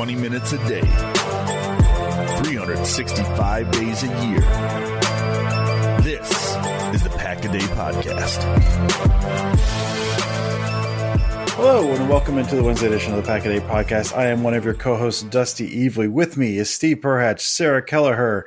Twenty minutes a day, 365 days a year. This is the Pack a Day Podcast. Hello and welcome into the Wednesday edition of the Pack a Day Podcast. I am one of your co-hosts, Dusty Evely. With me is Steve Perhatch, Sarah Kelleher.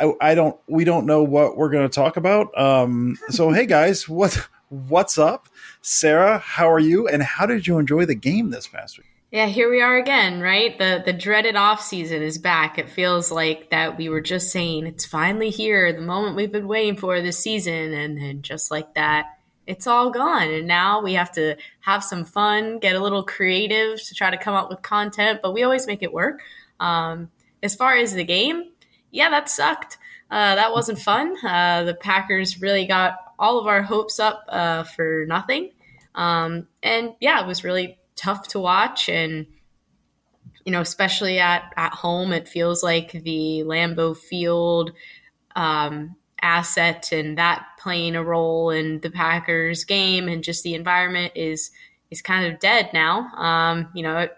I, I don't, we don't know what we're going to talk about. Um, so hey guys, what what's up, Sarah? How are you? And how did you enjoy the game this past week? Yeah, here we are again, right? The the dreaded off season is back. It feels like that we were just saying it's finally here, the moment we've been waiting for this season, and then just like that, it's all gone. And now we have to have some fun, get a little creative to try to come up with content, but we always make it work. Um, as far as the game, yeah, that sucked. Uh, that wasn't fun. Uh, the Packers really got all of our hopes up uh, for nothing. Um, and yeah, it was really tough to watch. And you know especially at at home it feels like the Lambeau Field um, asset and that playing a role in the Packers game and just the environment is is kind of dead now. Um, you know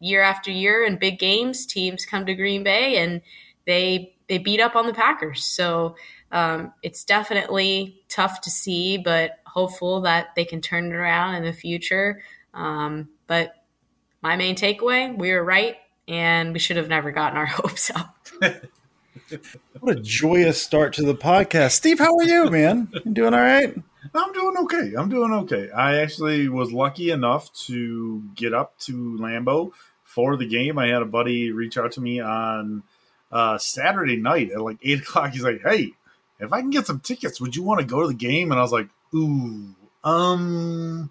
year after year in big games teams come to Green Bay and they they beat up on the Packers. So um, it's definitely tough to see but hopeful that they can turn it around in the future um, but my main takeaway, we were right, and we should have never gotten our hopes up. what a joyous start to the podcast. Steve, how are you, man? You doing all right? I'm doing okay. I'm doing okay. I actually was lucky enough to get up to Lambeau for the game. I had a buddy reach out to me on uh, Saturday night at like eight o'clock. He's like, "Hey, if I can get some tickets, would you want to go to the game?" And I was like, "Ooh, um,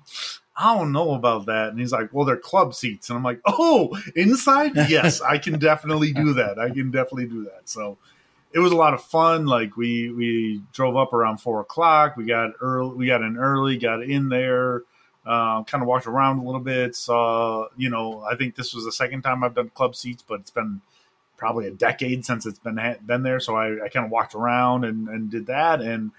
I don't know about that. And he's like, well, they're club seats. And I'm like, oh, inside? Yes, I can definitely do that. I can definitely do that. So it was a lot of fun. Like we, we drove up around four o'clock. We got early, we got in early, got in there, uh, kind of walked around a little bit. Saw, you know, I think this was the second time I've done club seats, but it's been probably a decade since it's been, been there. So I, I kind of walked around and, and did that. And,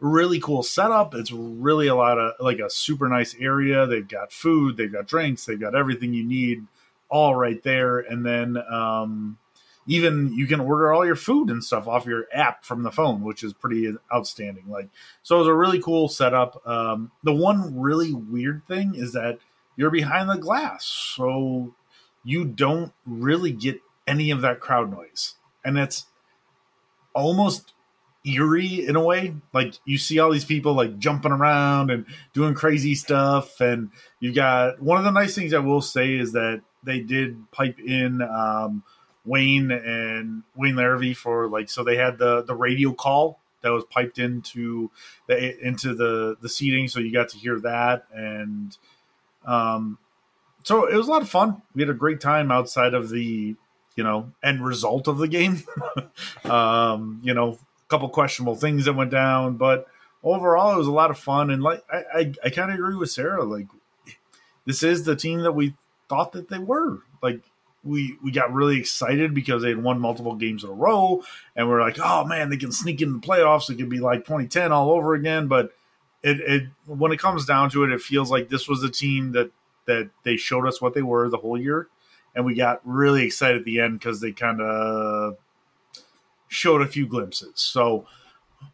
really cool setup. It's really a lot of like a super nice area. They've got food, they've got drinks, they've got everything you need all right there. And then, um, even you can order all your food and stuff off your app from the phone, which is pretty outstanding. Like, so it was a really cool setup. Um, the one really weird thing is that you're behind the glass, so you don't really get any of that crowd noise, and it's almost eerie in a way. Like you see all these people like jumping around and doing crazy stuff, and you got one of the nice things I will say is that they did pipe in um, Wayne and Wayne Larrivee for like so they had the the radio call that was piped into the into the the seating, so you got to hear that and um so it was a lot of fun. We had a great time outside of the you know end result of the game. um, you know, couple questionable things that went down, but overall it was a lot of fun. And like I, I, I kind of agree with Sarah. Like this is the team that we thought that they were. Like we we got really excited because they had won multiple games in a row, and we're like, oh man, they can sneak in the playoffs. It could be like 2010 all over again. But it, it when it comes down to it, it feels like this was a team that that they showed us what they were the whole year, and we got really excited at the end because they kind of showed a few glimpses. So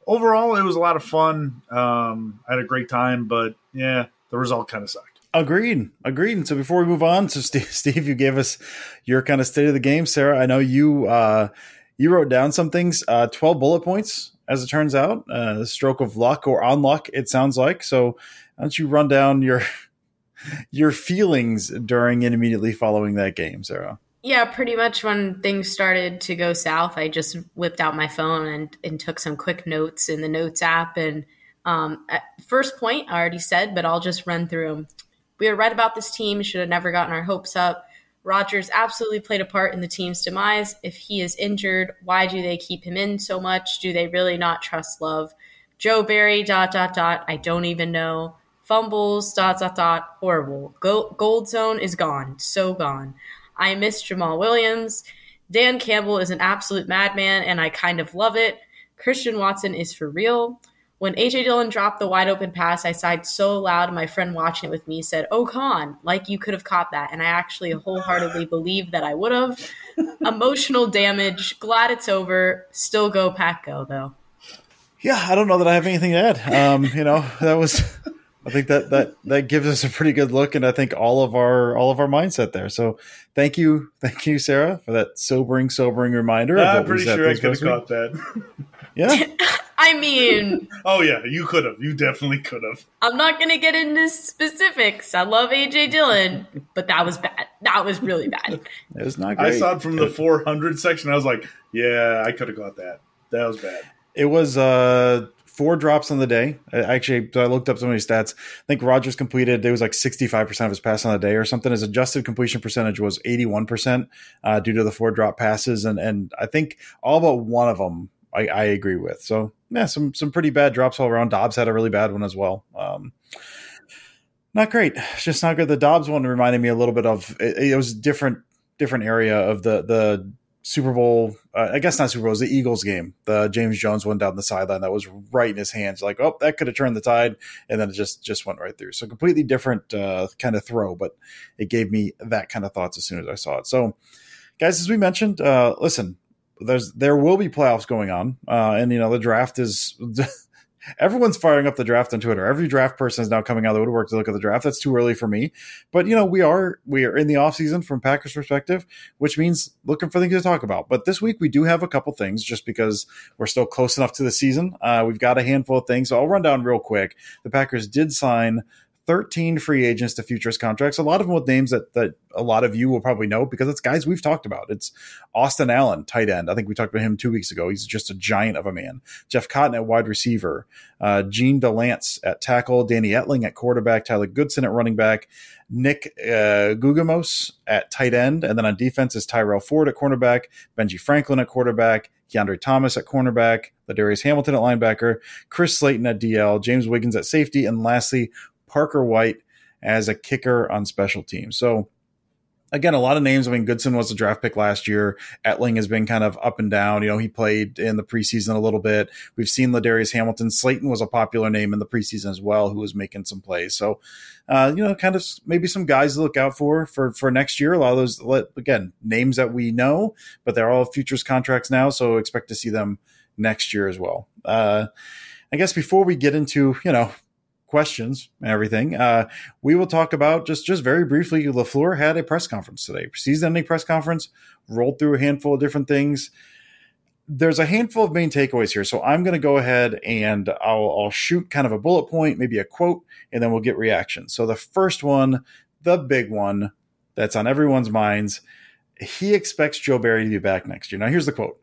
overall, it was a lot of fun. Um, I had a great time, but yeah, the result kind of sucked. Agreed. Agreed. And so before we move on, so Steve, Steve, you gave us your kind of state of the game. Sarah, I know you uh, you wrote down some things. Uh, Twelve bullet points, as it turns out. Uh, stroke of luck or unluck, it sounds like. So why don't you run down your your feelings during and immediately following that game, Sarah? Yeah, pretty much when things started to go south, I just whipped out my phone and, and took some quick notes in the Notes app. And um, first point, I already said, but I'll just run through them. We were right about this team, should have never gotten our hopes up. Rodgers absolutely played a part in the team's demise. If he is injured, why do they keep him in so much? Do they really not trust Love? Joe Barry, dot, dot, dot. I don't even know. Fumbles, dot, dot, dot. Horrible. Gold zone is gone. So gone. I miss Jamaal Williams. Dan Campbell is an absolute madman, and I kind of love it. Christian Watson is for real. When AJ Dillon dropped the wide open pass, I sighed so loud. My friend watching it with me said, Oh, Con, like you could have caught that. And I actually wholeheartedly believe that I would have. Emotional damage. Glad it's over. Still go, Pack, go, though. Yeah, I don't know that I have anything to add. Um, you know, that was I think that that that gives us a pretty good look, and I think all of our all of our mindset there. So thank you, thank you, Sarah, for that sobering, sobering reminder. I'm pretty sure I could have got that. Yeah. I mean, oh yeah, you could have. You definitely could have. I'm not going to get into specifics. I love AJ Dillon, but that was bad. That was really bad. it was not great. I saw it from the 400 section. I was like, yeah, I could have got that. That was bad. It was uh four drops on the day. I actually, I looked up some of these stats. I think Rodgers completed, it was like 65% of his pass on the day or something. His adjusted completion percentage was 81% uh, due to the four drop passes. And, and I think all but one of them I, I, agree with. So, yeah, some, some pretty bad drops all around. Doubs had a really bad one as well. Um, not great. It's just not good. The Doubs one reminded me a little bit of it, it was different different area of the the Super Bowl, uh, I guess not Super Bowl, was the Eagles game. The James Jones one down the sideline that was right in his hands. Like, oh, that could have turned the tide, and then it just just went right through. So completely different uh, kind of throw, but it gave me that kind of thoughts as soon as I saw it. So, guys, as we mentioned, uh, listen, there's there will be playoffs going on, uh, and you know the draft is everyone's firing up the draft on Twitter. Every draft person is now coming out of the woodwork to look at the draft. That's too early for me. But you know, we are we are in the offseason from Packers perspective, which means looking for things to talk about. But this week we do have a couple things just because we're still close enough to the season. Uh, we've got a handful of things. So I'll run down real quick. The Packers did sign 13 free agents to futures contracts. A lot of them with names that that a lot of you will probably know because it's guys we've talked about. It's Austin Allen, tight end. I think we talked about him two weeks ago. He's just a giant of a man. Jeff Cotton at wide receiver, uh, Jean Delance at tackle, Danny Etling at quarterback, Tyler Goodson at running back, Nick uh, Guggemos at tight end, and then on defense is Tyrell Ford at cornerback, Benji Franklin at quarterback, Kiondre Thomas at cornerback, Ladarius Hamilton at linebacker, Chris Slayton at DL, James Wiggins at safety, and lastly Parker White as a kicker on special teams. So again, a lot of names. I mean, Goodson was a draft pick last year. Etling has been kind of up and down. You know, he played in the preseason a little bit. We've seen Ladarius Hamilton. Slayton was a popular name in the preseason as well, who was making some plays. So, uh, you know, kind of maybe some guys to look out for for for next year. A lot of those, again, names that we know, but they're all futures contracts now, so expect to see them next year as well. Uh, I guess before we get into you know questions and everything, uh, we will talk about just just very briefly. Lafleur had a press conference today, season-ending press conference, rolled through a handful of different things. There's a handful of main takeaways here, so I'm going to go ahead and I'll, I'll shoot kind of a bullet point, maybe a quote, and then we'll get reactions. So the first one, the big one that's on everyone's minds, he expects Joe Barry to be back next year. Now here's the quote.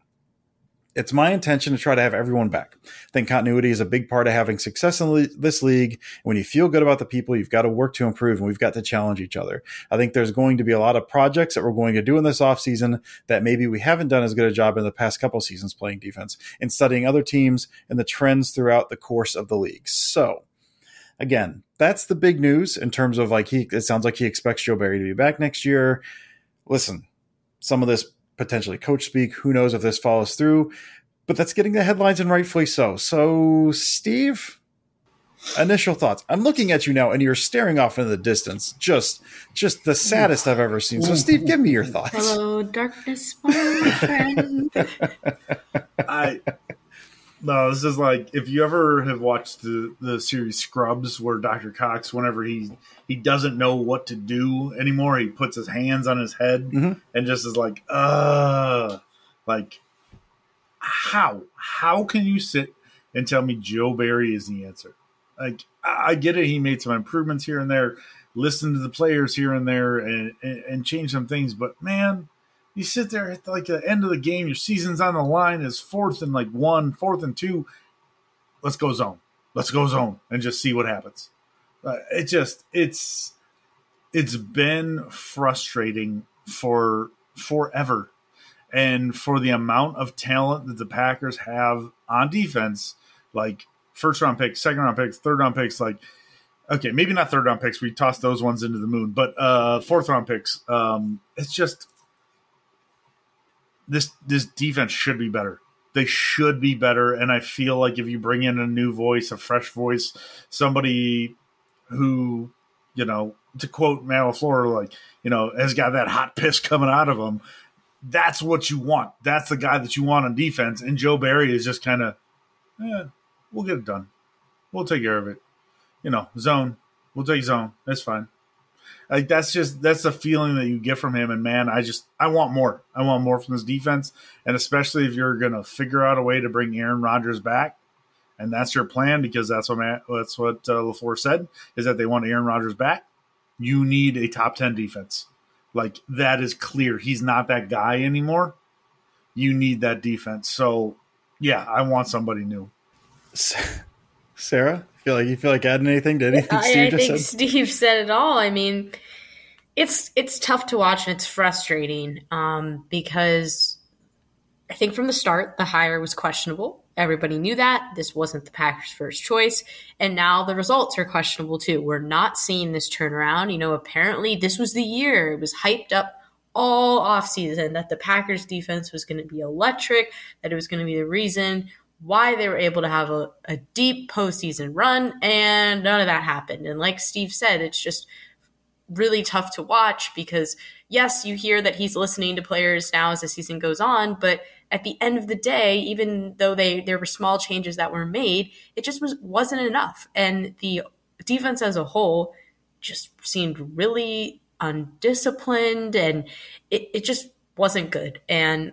It's my intention to try to have everyone back. I think continuity is a big part of having success in this league. When you feel good about the people, you've got to work to improve and we've got to challenge each other. I think there's going to be a lot of projects that we're going to do in this offseason that maybe we haven't done as good a job in the past couple seasons playing defense and studying other teams and the trends throughout the course of the league. So, again, that's the big news in terms of like he, it sounds like he expects Joe Barry to be back next year. Listen, some of this potentially coach speak. Who knows if this follows through? But that's getting the headlines and rightfully so. So, Steve, initial thoughts. I'm looking at you now and you're staring off into the distance. Just just the saddest I've ever seen. So Steve, give me your thoughts. Hello, darkness, my friend. I no, this is like if you ever have watched the the series Scrubs, where Dr. Cox, whenever he he doesn't know what to do anymore, he puts his hands on his head mm-hmm. and just is like, uh, like how how can you sit and tell me Joe Barry is the answer? Like I get it, he made some improvements here and there, listen to the players here and there, and and, and change some things, but man you sit there at like the end of the game, your season's on the line, is fourth and like one, fourth and two. Let's go zone. Let's go zone and just see what happens. Uh, it just it's it's been frustrating for forever, and for the amount of talent that the Packers have on defense, like first round picks, second round picks, third round picks, like okay, maybe not third round picks. We tossed those ones into the moon, but uh, fourth round picks. Um, it's just this this defense should be better. They should be better, and I feel like if you bring in a new voice, a fresh voice, somebody who, you know, to quote Matt LaFleur, like you know, has got that hot piss coming out of him. That's what you want. That's the guy that you want on defense. And Joe Barry is just kind of, yeah, we'll get it done. We'll take care of it. You know, zone. We'll take zone. That's fine. Like that's just that's the feeling that you get from him. And man, I just I want more. I want more from this defense, and especially if you're to figure out a way to bring Aaron Rodgers back, and that's your plan because that's what Matt, that's what uh, Lafleur said is that they want Aaron Rodgers back. You need a top ten defense. Like that is clear. He's not that guy anymore. You need that defense. So yeah, I want somebody new. Sarah, feel like you feel like adding anything to anything Steve I, I think said? Steve said it all. I mean, it's it's tough to watch and it's frustrating um, because I think from the start the hire was questionable. Everybody knew that this wasn't the Packers' first choice, and now the results are questionable too. We're not seeing this turnaround. You know, apparently this was the year it was hyped up all offseason that the Packers defense was going to be electric, that it was going to be the reason why they were able to have a, a deep postseason run, and none of that happened. And like Steve said, it's just really tough to watch because yes, you hear that he's listening to players now as the season goes on, but at the end of the day, even though they there were small changes that were made, it just was wasn't enough. And the defense as a whole just seemed really undisciplined and it, it just wasn't good. And,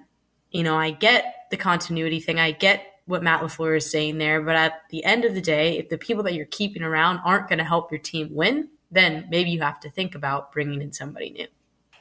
you know, I get the continuity thing. I get what Matt LaFleur is saying there. But at the end of the day, if the people that you're keeping around aren't going to help your team win, then maybe you have to think about bringing in somebody new.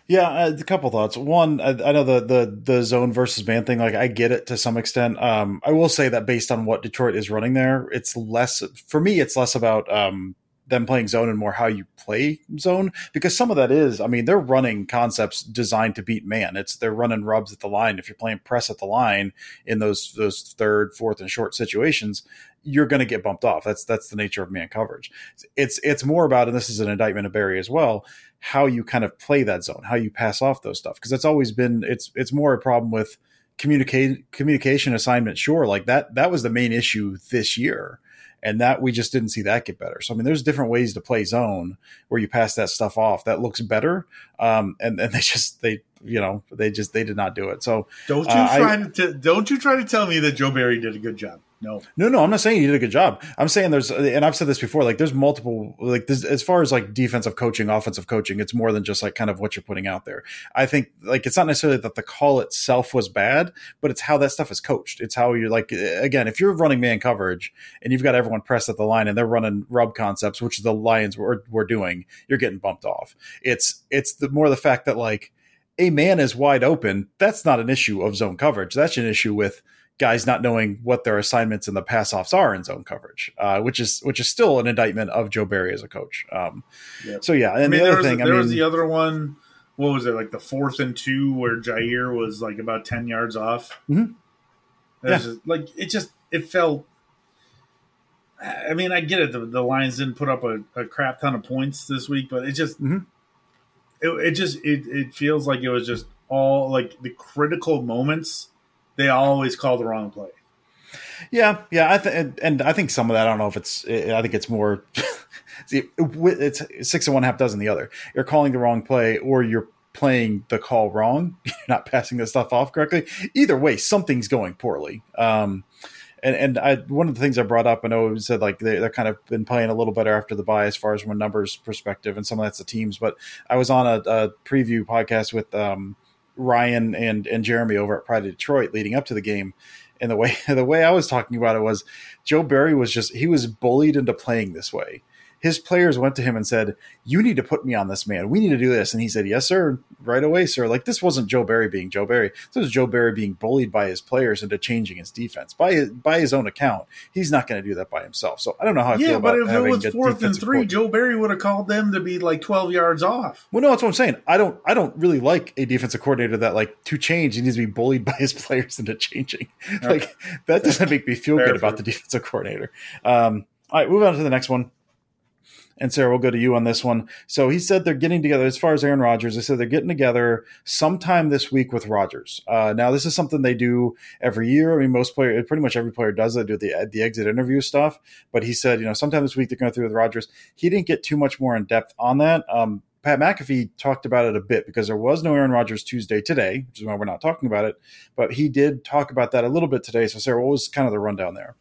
Yeah, uh, a couple thoughts. One, I, I, know the the the zone versus man thing. Like, I get it to some extent. Um, I will say that based on what Detroit is running there, it's less for me. It's less about um, them playing zone and more how you play zone because some of that is, I mean, they're running concepts designed to beat man. It's they're running rubs at the line. If you're playing press at the line in those those third, fourth, and short situations, you're going to get bumped off. That's that's the nature of man coverage. It's it's more about, and this is an indictment of Barry as well, how you kind of play that zone, how you pass off those stuff, because that's always been it's it's more a problem with communicate communication assignment. Sure, like that that was the main issue this year and that we just didn't see that get better. So I mean, there's different ways to play zone where you pass that stuff off that looks better, um, and and they just they you know they just they did not do it. So don't you uh, try I, to don't you try to tell me that Joe Barry did a good job. No, no, no. I'm not saying you did a good job. I'm saying there's, and I've said this before. Like, there's multiple, like, this, as far as like defensive coaching, offensive coaching, it's more than just like kind of what you're putting out there. I think like it's not necessarily that the call itself was bad, but it's how that stuff is coached. It's how you're like, again, if you're running man coverage and you've got everyone pressed at the line and they're running rub concepts, which the Lions were were doing, you're getting bumped off. It's it's the more the fact that like a man is wide open. That's not an issue of zone coverage. That's an issue with guys not knowing what their assignments in the pass offs are in zone coverage, uh, which is which is still an indictment of Joe Barry as a coach. Um, yep. So yeah, and I mean, the other thing, there I mean, was the other one. What was it like the fourth and two where Jaire was like about ten yards off? Mm-hmm. Yeah. Just, like it just it felt. I mean, I get it. The, the Lions didn't put up a, a, crap ton of points this week, but it just mm-hmm. it, it just it, it feels like it was just all like the critical moments they always call the wrong play. Yeah, yeah, I th- and I think some of that. I don't know if it's. I think it's more. it's six and one half dozen the other. You're calling the wrong play, or you're playing the call wrong. You're not passing the stuff off correctly. Either way, something's going poorly. Um, and and I one of the things I brought up, I know it said like they, they're kind of been playing a little better after the bye as far as from a numbers perspective, and some of that's the teams. But I was on a, a preview podcast with um, Ryan and and Jeremy over at Pride of Detroit leading up to the game. And the way the way I was talking about it was Joe Barry was just he was bullied into playing this way his players went to him and said, "You need to put me on this man. We need to do this." And he said, "Yes, sir, right away, sir." Like this wasn't Joe Barry being Joe Barry. This was Joe Barry being bullied by his players into changing his defense by his, by his own account. He's not going to do that by himself. So I don't know how I yeah, feel but if it was fourth and three, Joe Barry would have called them to be like twelve yards off. Well, no, that's what I'm saying. I don't I don't really like a defensive coordinator that like to change he needs to be bullied by his players into changing. Okay. Like that doesn't make me feel Fair good about the defensive coordinator. Um, all right, move on to the next one. And Sarah, we'll go to you on this one. So he said they're getting together. As far as Aaron Rodgers, they said they're getting together sometime this week with Rodgers. Uh, now, this is something they do every year. I mean, most player, pretty much every player does it, do the the exit interview stuff. But he said, you know, sometime this week they're going through with Rodgers. He didn't get too much more in depth on that. Um, Pat McAfee talked about it a bit because there was no Aaron Rodgers Tuesday today, which is why we're not talking about it. But he did talk about that a little bit today. So, Sarah, what was kind of the rundown there?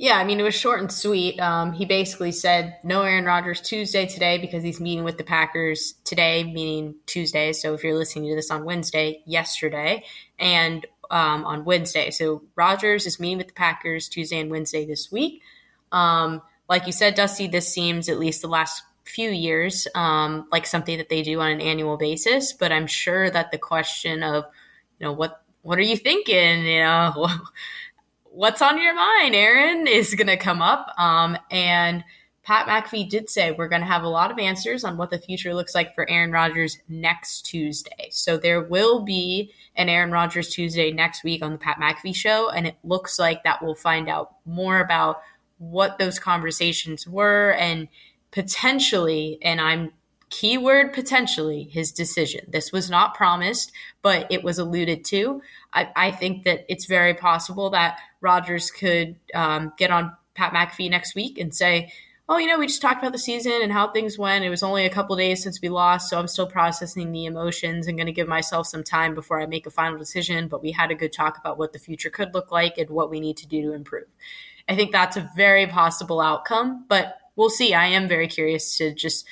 Yeah, I mean, it was short and sweet. Um, he basically said no Aaron Rodgers Tuesday today because he's meeting with the Packers today, meaning Tuesday. So if you're listening to this on Wednesday, yesterday, and um, on Wednesday. So Rodgers is meeting with the Packers Tuesday and Wednesday this week. Um, like you said, Dusty, this seems at least the last few years um, like something that they do on an annual basis. But I'm sure that the question of, you know, what what are you thinking? You know. what's on your mind, Aaron, is going to come up. Um, and Pat McAfee did say we're going to have a lot of answers on what the future looks like for Aaron Rodgers next Tuesday. So there will be an Aaron Rodgers Tuesday next week on the Pat McAfee show. And it looks like that we'll find out more about what those conversations were and potentially, and I'm keyword potentially his decision. This was not promised, but it was alluded to. I, I think that it's very possible that Rodgers could um, get on Pat McAfee next week and say, oh, you know, we just talked about the season and how things went. It was only a couple days since we lost, so I'm still processing the emotions and going to give myself some time before I make a final decision. But we had a good talk about what the future could look like and what we need to do to improve. I think that's a very possible outcome, but we'll see. I am very curious to just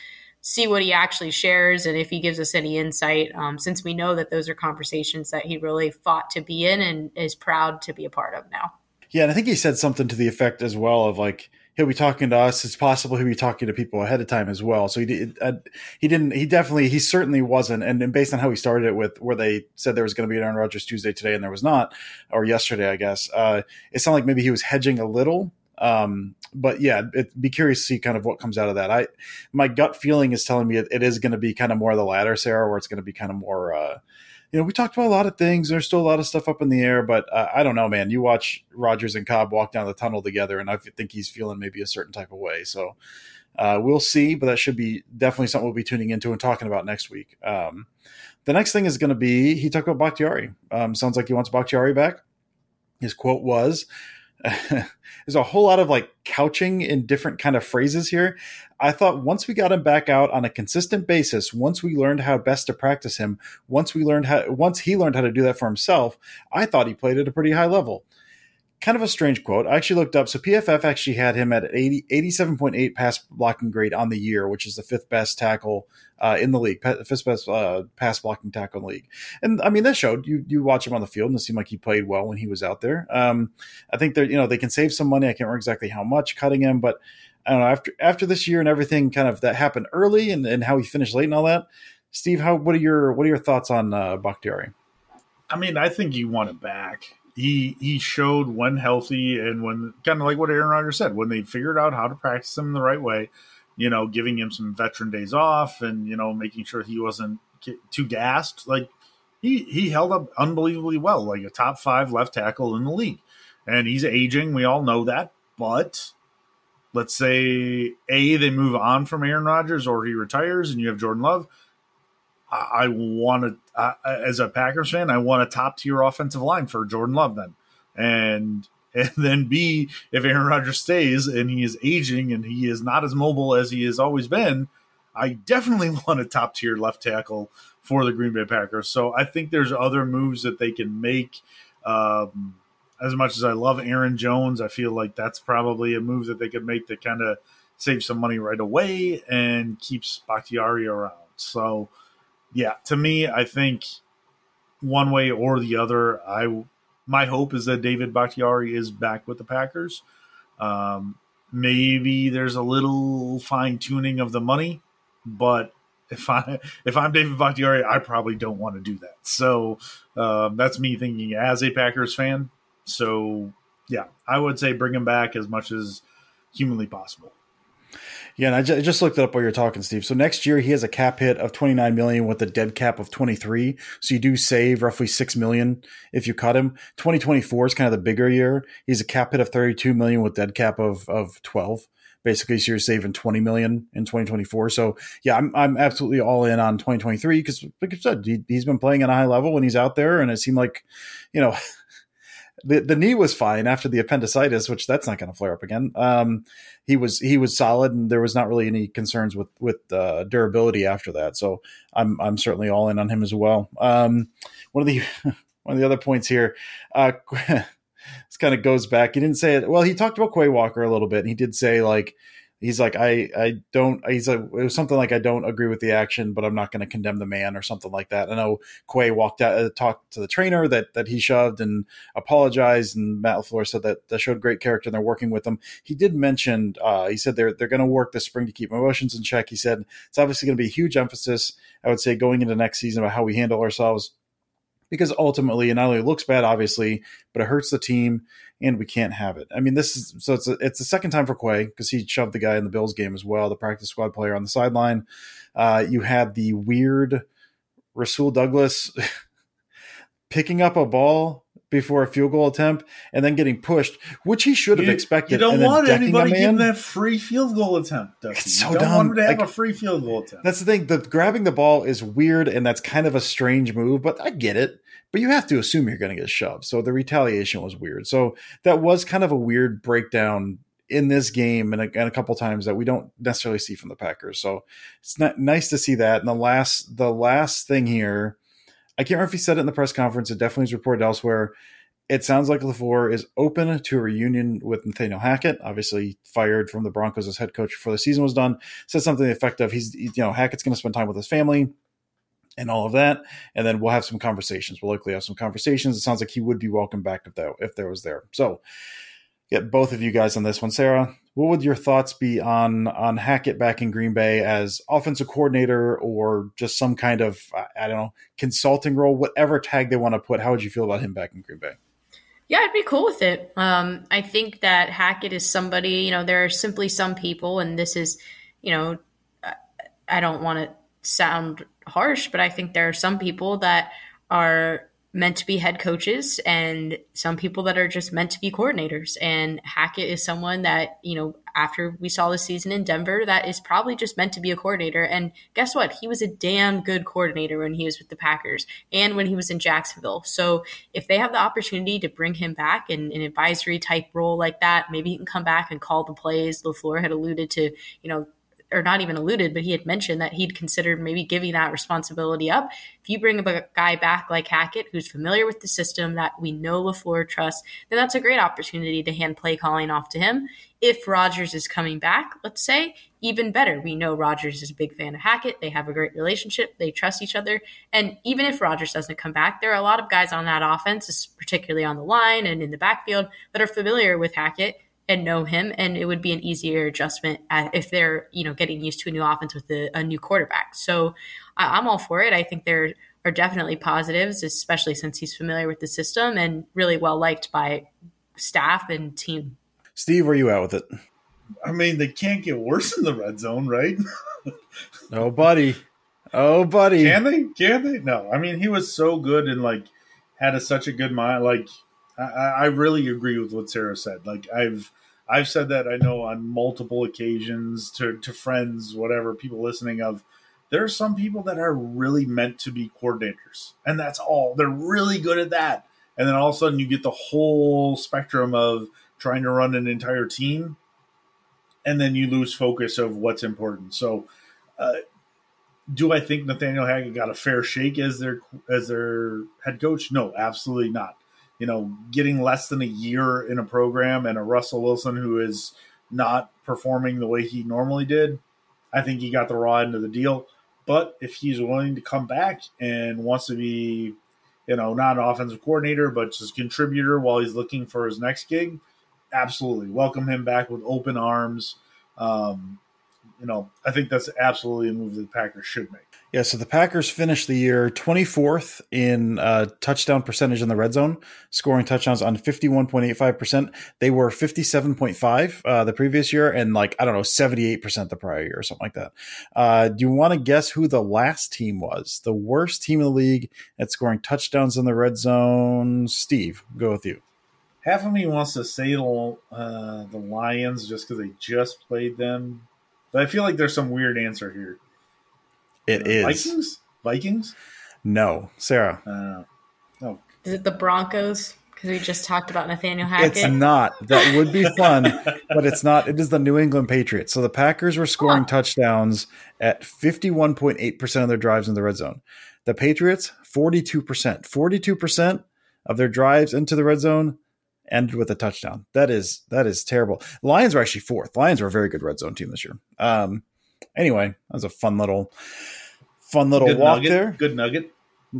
see what he actually shares and if he gives us any insight, um, since we know that those are conversations that he really fought to be in and is proud to be a part of now. Yeah, and I think he said something to the effect as well of like he'll be talking to us. It's possible he'll be talking to people ahead of time as well. So he did. Uh, he didn't. He definitely. He certainly wasn't. And, and, based on how he started it with where they said there was going to be an Aaron Rodgers Tuesday today and there was not, or yesterday, I guess. Uh, it sounded like maybe he was hedging a little Um, but yeah, it, be curious to see kind of what comes out of that. I my gut feeling is telling me it, it is going to be kind of more the latter, Sarah, where it's going to be kind of more. Uh, you know, we talked about a lot of things. There's still a lot of stuff up in the air, but uh, I don't know, man. You watch Rodgers and Cobb walk down the tunnel together, and I think he's feeling maybe a certain type of way. So uh, we'll see, but that should be definitely something we'll be tuning into and talking about next week. Um, the next thing is going to be he talked about Bakhtiari. Um, sounds like he wants Bakhtiari back. His quote was, "There's a whole lot of like couching in different kind of phrases here. I thought once we got him back out on a consistent basis, once we learned how best to practice him, once we learned how, once he learned how to do that for himself, I thought he played at a pretty high level." Kind of a strange quote. I actually looked up. So PFF actually had him at 80, 87.8 pass blocking grade on the year, which is the fifth best tackle uh, in the league, fifth best uh, pass blocking tackle in the league. And I mean, that showed you you watch him on the field, and it seemed like he played well when he was out there. Um, I think they're you know they can save some money. I can't remember exactly how much cutting him, but I don't know after after this year and everything kind of that happened early and, and how he finished late and all that. Steve, how what are your what are your thoughts on uh, Bakhtiari? I mean, I think you want it back he he showed when healthy and when kind of like what Aaron Rodgers said when they figured out how to practice him the right way, you know, giving him some veteran days off and you know making sure he wasn't too gassed. Like he he held up unbelievably well, like a top five left tackle in the league, and he's aging. We all know that, but let's say a they move on from Aaron Rodgers or he retires and you have Jordan Love I, want to, uh, as a Packers fan, I want a top tier offensive line for Jordan Love then, and and then B, if Aaron Rodgers stays and he is aging and he is not as mobile as he has always been, I definitely want a top tier left tackle for the Green Bay Packers. So I think there's other moves that they can make. Um, as much as I love Aaron Jones, I feel like that's probably a move that they could make to kind of save some money right away and keeps Bakhtiari around. So yeah, to me, I think one way or the other, I my hope is that David Bakhtiari is back with the Packers. Um, maybe there's a little fine tuning of the money, but if I if I'm David Bakhtiari, I probably don't want to do that. So um, that's me thinking as a Packers fan. So yeah, I would say bring him back as much as humanly possible. Yeah, and I just looked it up while you're talking, Steve. So next year he has a cap hit of 29 million with a dead cap of 23. So you do save roughly six million if you cut him. 2024 is kind of the bigger year. He's a cap hit of 32 million with dead cap of of 12. Basically, so you're saving 20 million in 2024. So yeah, I'm I'm absolutely all in on 2023 because, like I said, he, he's been playing at a high level when he's out there, and it seemed like, you know. The, the knee was fine after the appendicitis, which that's not going to flare up again. Um, he was he was solid, and there was not really any concerns with with uh, durability after that. So I'm I'm certainly all in on him as well. Um, one of the one of the other points here, uh, this kind of goes back. He didn't say it well. He talked about Quay Walker a little bit, and he did say like he's like I I don't he's like it was something like I don't agree with the action, but I'm not going to condemn the man or something like that. I know Quay walked out uh, talked to the trainer that that he shoved and apologized, and Matt LaFleur said that that showed great character and they're working with him. He did mention uh, he said they're they're going to work this spring to keep emotions in check. He said it's obviously going to be a huge emphasis. I would say going into next season about how we handle ourselves because ultimately it not only looks bad, obviously, but it hurts the team and we can't have it. I mean, this is so it's a, it's the second time for Quay because he shoved the guy in the Bills game as well, the practice squad player on the sideline. Uh, you had the weird Rasul Douglas picking up a ball before a field goal attempt and then getting pushed, which he should have you, expected. You don't want anybody getting that free field goal attempt. It's so you don't dumb. want him to have like, a free field goal attempt. That's the thing. The grabbing the ball is weird, and that's kind of a strange move. But I get it. But you have to assume you're going to get shoved. So the retaliation was weird. So that was kind of a weird breakdown in this game and a, and a couple times that we don't necessarily see from the Packers. So it's not nice to see that. And the last the last thing here, I can't remember if he said it in the press conference. It definitely is reported elsewhere it sounds like LaFleur is open to a reunion with Nathaniel Hackett, obviously fired from the Broncos as head coach before the season was done. Said something to the effect of he's, you know, Hackett's going to spend time with his family and all of that. And then we'll have some conversations. We'll likely have some conversations. It sounds like he would be welcome back if that, if there was there. So get both of you guys on this one. Sarah, what would your thoughts be on, on Hackett back in Green Bay as offensive coordinator or just some kind of, I don't know, consulting role, whatever tag they want to put? How would you feel about him back in Green Bay? Yeah, I'd be cool with it. Um, I think that Hackett is somebody, you know, there are simply some people, and this is, you know, I don't want to sound harsh, but I think there are some people that are meant to be head coaches and some people that are just meant to be coordinators. And Hackett is someone that, you know, after we saw the season in Denver, that is probably just meant to be a coordinator. And guess what? He was a damn good coordinator when he was with the Packers and when he was in Jacksonville. So if they have the opportunity to bring him back in an advisory type role like that, maybe he can come back and call the plays. LaFleur had alluded to, you know, or not even alluded, but he had mentioned that he'd considered maybe giving that responsibility up. If you bring a guy back like Hackett, who's familiar with the system that we know LaFleur trusts, then that's a great opportunity to hand play calling off to him. If Rodgers is coming back, let's say, even better. We know Rodgers is a big fan of Hackett. They have a great relationship. They trust each other. And even if Rodgers doesn't come back, there are a lot of guys on that offense, particularly on the line and in the backfield, that are familiar with Hackett and know him, and it would be an easier adjustment if they're you know getting used to a new offense with a, a new quarterback. So I, I'm all for it. I think there are definitely positives, especially since he's familiar with the system and really well liked by staff and team. Steve, where you at with it? I mean, they can't get worse in the red zone, right? oh, buddy. Oh, buddy. Can they? Can they? No. I mean, he was so good and like had a, such a good mind. Like I, I really agree with what Sarah said. Like I've I've said that I know on multiple occasions to to friends, whatever people listening of. There are some people that are really meant to be coordinators, and that's all. They're really good at that. And then all of a sudden, you get the whole spectrum of trying to run an entire team, and then you lose focus of what's important. So, uh, do I think Nathaniel Hackett got a fair shake as their as their head coach? No, absolutely not you know, getting less than a year in a program and a Russell Wilson who is not performing the way he normally did, I think he got the raw end of the deal. But if he's willing to come back and wants to be, you know, not an offensive coordinator, but just a contributor while he's looking for his next gig, absolutely welcome him back with open arms. Um, you know, I think that's absolutely a move that the Packers should make. Yeah, so the Packers finished the year 24th in uh, touchdown percentage in the red zone, scoring touchdowns on 51.85%. They were 57.5 uh, the previous year and like, I don't know, 78% the prior year or something like that. Uh, do you want to guess who the last team was? The worst team in the league at scoring touchdowns in the red zone? Steve, go with you. Half of me wants to say the, uh, the Lions just because they just played them, but I feel like there's some weird answer here. It is Vikings. Vikings. No, Sarah. Uh, oh, is it the Broncos? Because we just talked about Nathaniel Hackett. It's not. That would be fun, but it's not. It is the New England Patriots. So the Packers were scoring huh. touchdowns at fifty-one point eight percent of their drives in the red zone. The Patriots, forty-two percent. Forty-two percent of their drives into the red zone ended with a touchdown. That is that is terrible. Lions were actually fourth. Lions were a very good red zone team this year. Um, anyway, that was a fun little fun little good walk nugget. there. Good nugget.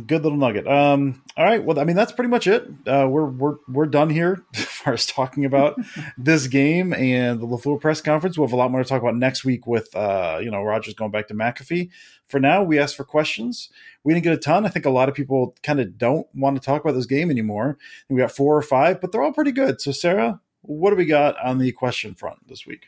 Good little nugget. Um, all right. Well, I mean, that's pretty much it. Uh, we're we're we're done here as far as talking about this game and the LaFleur press conference. We'll have a lot more to talk about next week with uh, you know Rodgers going back to McAfee. For now, we asked for questions. We didn't get a ton. I think a lot of people kind of don't want to talk about this game anymore. We got four or five, but they're all pretty good. So, Sarah, what do we got on the question front this week?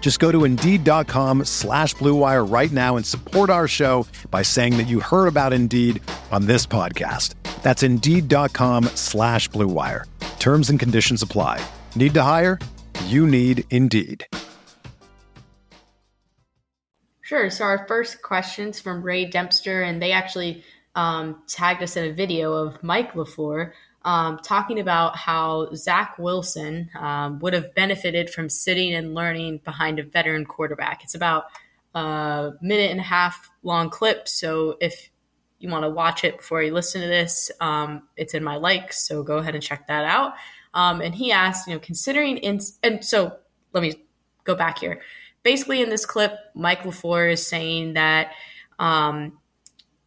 Just go to Indeed.com slash BlueWire right now and support our show by saying that you heard about Indeed on this podcast. That's Indeed.com slash BlueWire. Terms and conditions apply. Need to hire? You need Indeed. Sure. So our first questions from Ray Dempster, and they actually um, tagged us in a video of Mike LaFleur um, talking about how Zach Wilson um, would have benefited from sitting and learning behind a veteran quarterback. It's about a minute and a half long clip. So if you want to watch it before you listen to this, um, it's in my likes. So go ahead and check that out. Um, and he asked, you know, considering in, and so let me go back here. Basically, in this clip, Mike LaFleur is saying that um,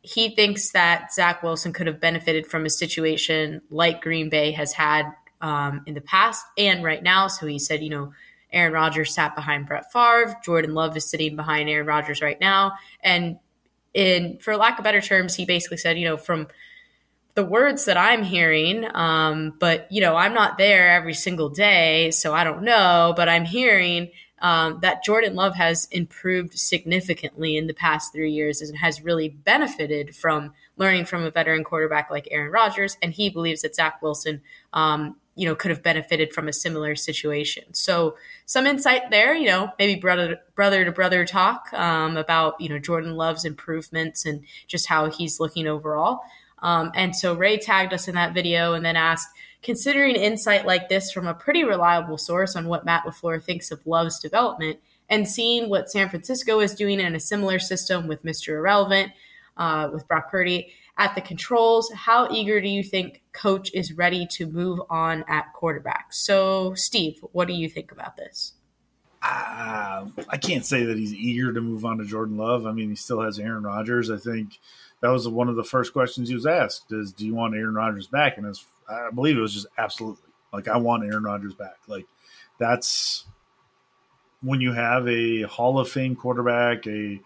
he thinks that Zach Wilson could have benefited from a situation like Green Bay has had um, in the past and right now. So he said, you know, Aaron Rodgers sat behind Brett Favre. Jordan Love is sitting behind Aaron Rodgers right now. And in, for lack of better terms, he basically said, you know, from the words that I'm hearing, um, but you know, I'm not there every single day, so I don't know. But I'm hearing um, that Jordan Love has improved significantly in the past three years and has really benefited from learning from a veteran quarterback like Aaron Rodgers. And he believes that Zach Wilson, um, you know, could have benefited from a similar situation. So some insight there, you know, maybe brother brother to brother talk um, about you know Jordan Love's improvements and just how he's looking overall. Um, and so Ray tagged us in that video and then asked considering insight like this from a pretty reliable source on what Matt LaFleur thinks of Love's development and seeing what San Francisco is doing in a similar system with Mr. Irrelevant, uh, with Brock Purdy at the controls, how eager do you think coach is ready to move on at quarterback? So, Steve, what do you think about this? Uh, I can't say that he's eager to move on to Jordan Love. I mean, he still has Aaron Rodgers. I think that was one of the first questions he was asked: "Is do you want Aaron Rodgers back?" And his I believe it was just absolutely like I want Aaron Rodgers back. Like that's when you have a Hall of Fame quarterback, a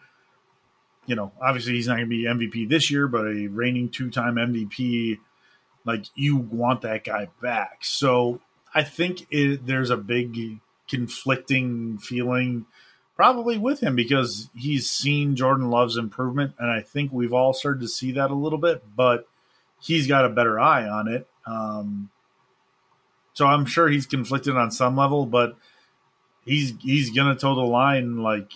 you know, obviously he's not going to be MVP this year, but a reigning two-time MVP, like you want that guy back. So I think it, there's a big conflicting feeling probably with him because he's seen Jordan Love's improvement, and I think we've all started to see that a little bit, but he's got a better eye on it. Um, so I'm sure he's conflicted on some level, but he's he's gonna toe the line like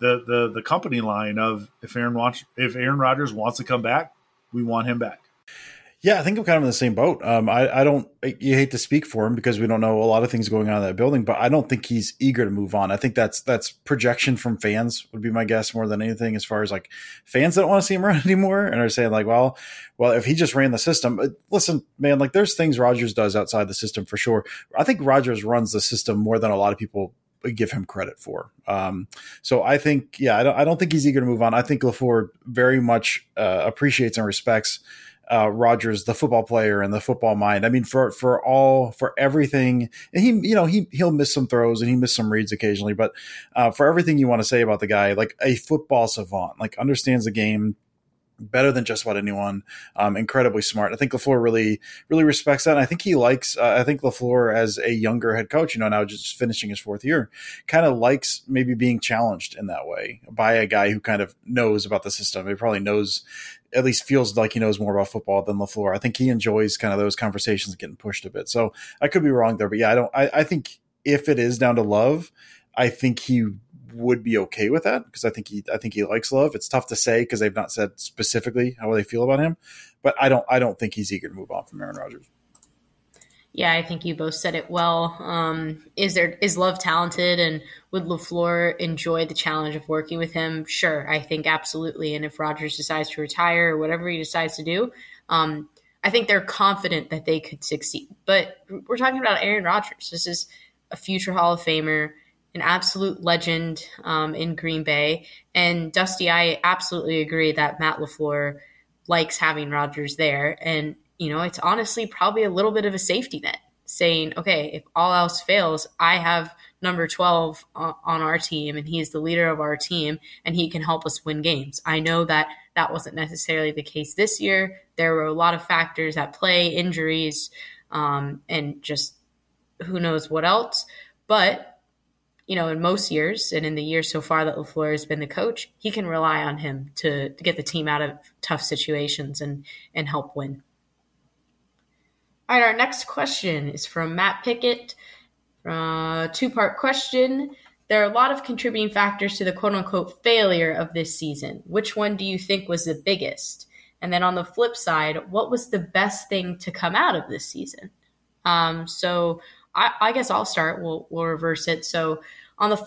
the the the company line of if Aaron wants if Aaron Rodgers wants to come back, we want him back. Yeah, I think I'm kind of in the same boat. Um, I, I don't, you hate to speak for him because we don't know a lot of things going on in that building, but I don't think he's eager to move on. I think that's, that's projection from fans would be my guess more than anything as far as like fans that don't want to see him around anymore and are saying like, well, well, if he just ran the system, listen, man, like there's things Rodgers does outside the system for sure. I think Rodgers runs the system more than a lot of people give him credit for. Um, so I think, yeah, I don't, I don't think he's eager to move on. I think LaFleur very much uh, appreciates and respects uh, Rodgers, the football player and the football mind. I mean, for for all for everything, and he you know he he'll miss some throws and he miss some reads occasionally, but uh, for everything you want to say about the guy, like a football savant, like understands the game better than just about anyone. Um, incredibly smart. I think Lafleur really, really respects that. And I think he likes. Uh, I think Lafleur, as a younger head coach, you know, now just finishing his fourth year, kind of likes maybe being challenged in that way by a guy who kind of knows about the system. He probably knows, at least feels like he knows more about football than Lafleur. I think he enjoys kind of those conversations getting pushed a bit. So I could be wrong there, but yeah, I don't. I, I think if it is down to love, I think he would be okay with that because I think he I think he likes Love. It's tough to say because they've not said specifically how they feel about him, but I don't I don't think he's eager to move on from Aaron Rodgers. Yeah, I think you both said it well. Um, is there is Love talented, and would Lafleur enjoy the challenge of working with him? Sure, I think absolutely. And if Rodgers decides to retire or whatever he decides to do, um, I think they're confident that they could succeed. But we're talking about Aaron Rodgers. This is a future Hall of Famer an absolute legend um, in Green Bay. And Dusty, I absolutely agree that Matt LaFleur likes having Rodgers there. And, you know, it's honestly probably a little bit of a safety net saying, okay, if all else fails, I have number 12 on our team and he's the leader of our team and he can help us win games. I know that that wasn't necessarily the case this year. There were a lot of factors at play, injuries, um, and just who knows what else. But you know, in most years and in the years so far that LaFleur has been the coach, he can rely on him to, to get the team out of tough situations and, and help win. All right, our next question is from Matt Pickett. Uh, two part question. there are a lot of contributing factors to the quote unquote failure of this season. Which one do you think was the biggest? And then on the flip side, what was the best thing to come out of this season? Um, so I, I, guess I'll start. We'll, we'll reverse it. So on the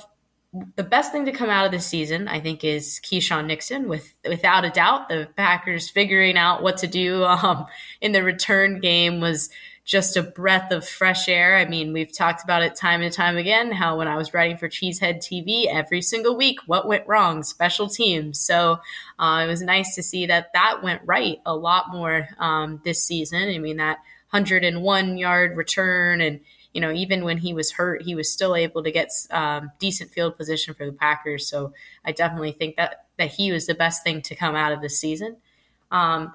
the best thing to come out of this season, I think, is Keisean Nixon. With without a doubt, the Packers figuring out what to do um, in the return game was just a breath of fresh air. I mean, we've talked about it time and time again. How when I was writing for Cheesehead TV every single week, what went wrong? Special teams. So uh, it was nice to see that that went right a lot more um, this season. I mean, that 101 yard return and you know, even when he was hurt, he was still able to get um, decent field position for the Packers. So I definitely think that that he was the best thing to come out of this season. Um,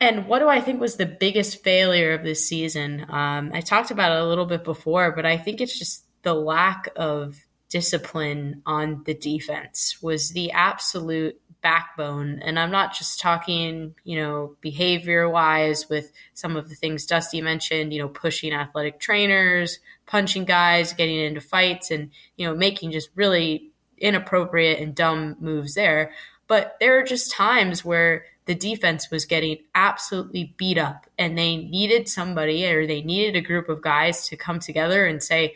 and what do I think was the biggest failure of this season? Um, I talked about it a little bit before, but I think it's just the lack of discipline on the defense was the absolute backbone. And I'm not just talking, you know, behavior wise with some of the things Dusty mentioned, you know, pushing athletic trainers, punching guys, getting into fights, and, you know, making just really inappropriate and dumb moves there. But there are just times where the defense was getting absolutely beat up and they needed somebody or they needed a group of guys to come together and say,